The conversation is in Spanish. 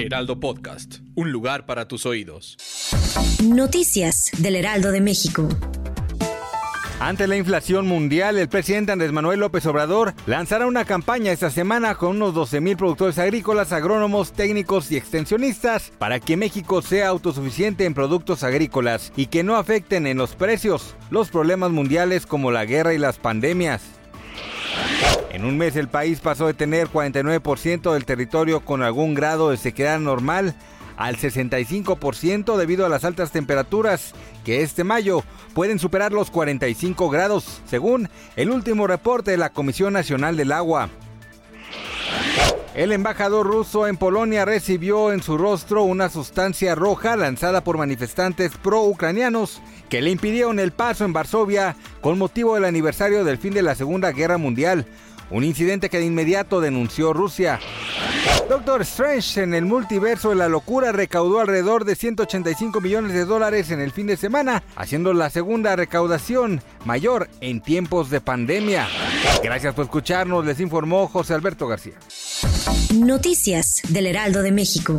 Heraldo Podcast, un lugar para tus oídos. Noticias del Heraldo de México. Ante la inflación mundial, el presidente Andrés Manuel López Obrador lanzará una campaña esta semana con unos 12 mil productores agrícolas, agrónomos, técnicos y extensionistas para que México sea autosuficiente en productos agrícolas y que no afecten en los precios los problemas mundiales como la guerra y las pandemias. En un mes el país pasó de tener 49% del territorio con algún grado de sequedad normal al 65% debido a las altas temperaturas que este mayo pueden superar los 45 grados, según el último reporte de la Comisión Nacional del Agua. El embajador ruso en Polonia recibió en su rostro una sustancia roja lanzada por manifestantes pro-ucranianos que le impidieron el paso en Varsovia con motivo del aniversario del fin de la Segunda Guerra Mundial, un incidente que de inmediato denunció Rusia. Doctor Strange en el multiverso de la locura recaudó alrededor de 185 millones de dólares en el fin de semana, haciendo la segunda recaudación mayor en tiempos de pandemia. Gracias por escucharnos, les informó José Alberto García. Noticias del Heraldo de México.